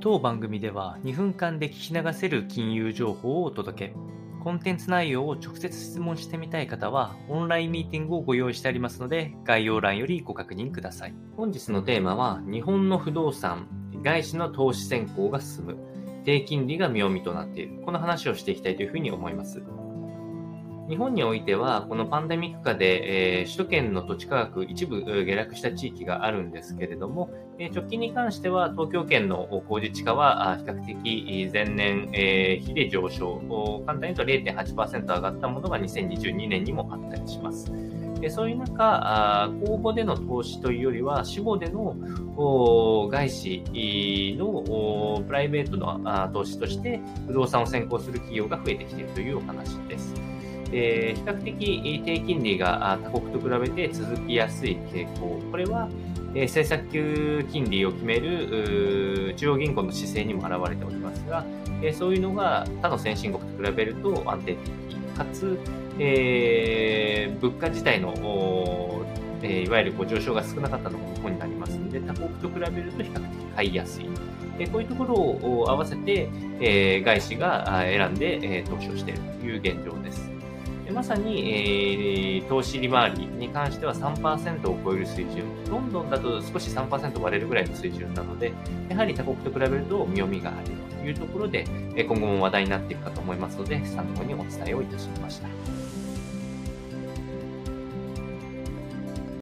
当番組では2分間で聞き流せる金融情報をお届け。コンテンツ内容を直接質問してみたい方は、オンラインミーティングをご用意してありますので、概要欄よりご確認ください。本日のテーマは、日本の不動産、外資の投資選考が進む、低金利が妙味となっている。この話をしていきたいというふうに思います。日本においては、このパンデミック下で、えー、首都圏の土地価格一部下落した地域があるんですけれども、えー、直近に関しては東京圏の工事地価は比較的前年、えー、比で上昇、簡単に言うと0.8%上がったものが2022年にもあったりします。でそういう中、公募での投資というよりは、死後での外資のプライベートの投資として不動産を先行する企業が増えてきているというお話です。え比較的低金利が他国と比べて続きやすい傾向。これは、え政策級金利を決める中央銀行の姿勢にも表れておりますが、えそういうのが他の先進国と比べると安定的、かつ、えー、物価自体の、え、いわゆるこう上昇が少なかったのが日本になりますので、他国と比べると比較的買いやすい。えこういうところを合わせて、え外資が選んで、え投資をしているという現状です。でまさに、えー、投資利回りに関しては3%を超える水準。ロンドンだと少し3%割れるぐらいの水準なので、やはり他国と比べると読みがあるというところで、今後も話題になっていくかと思いますので、参考にお伝えをいたしました。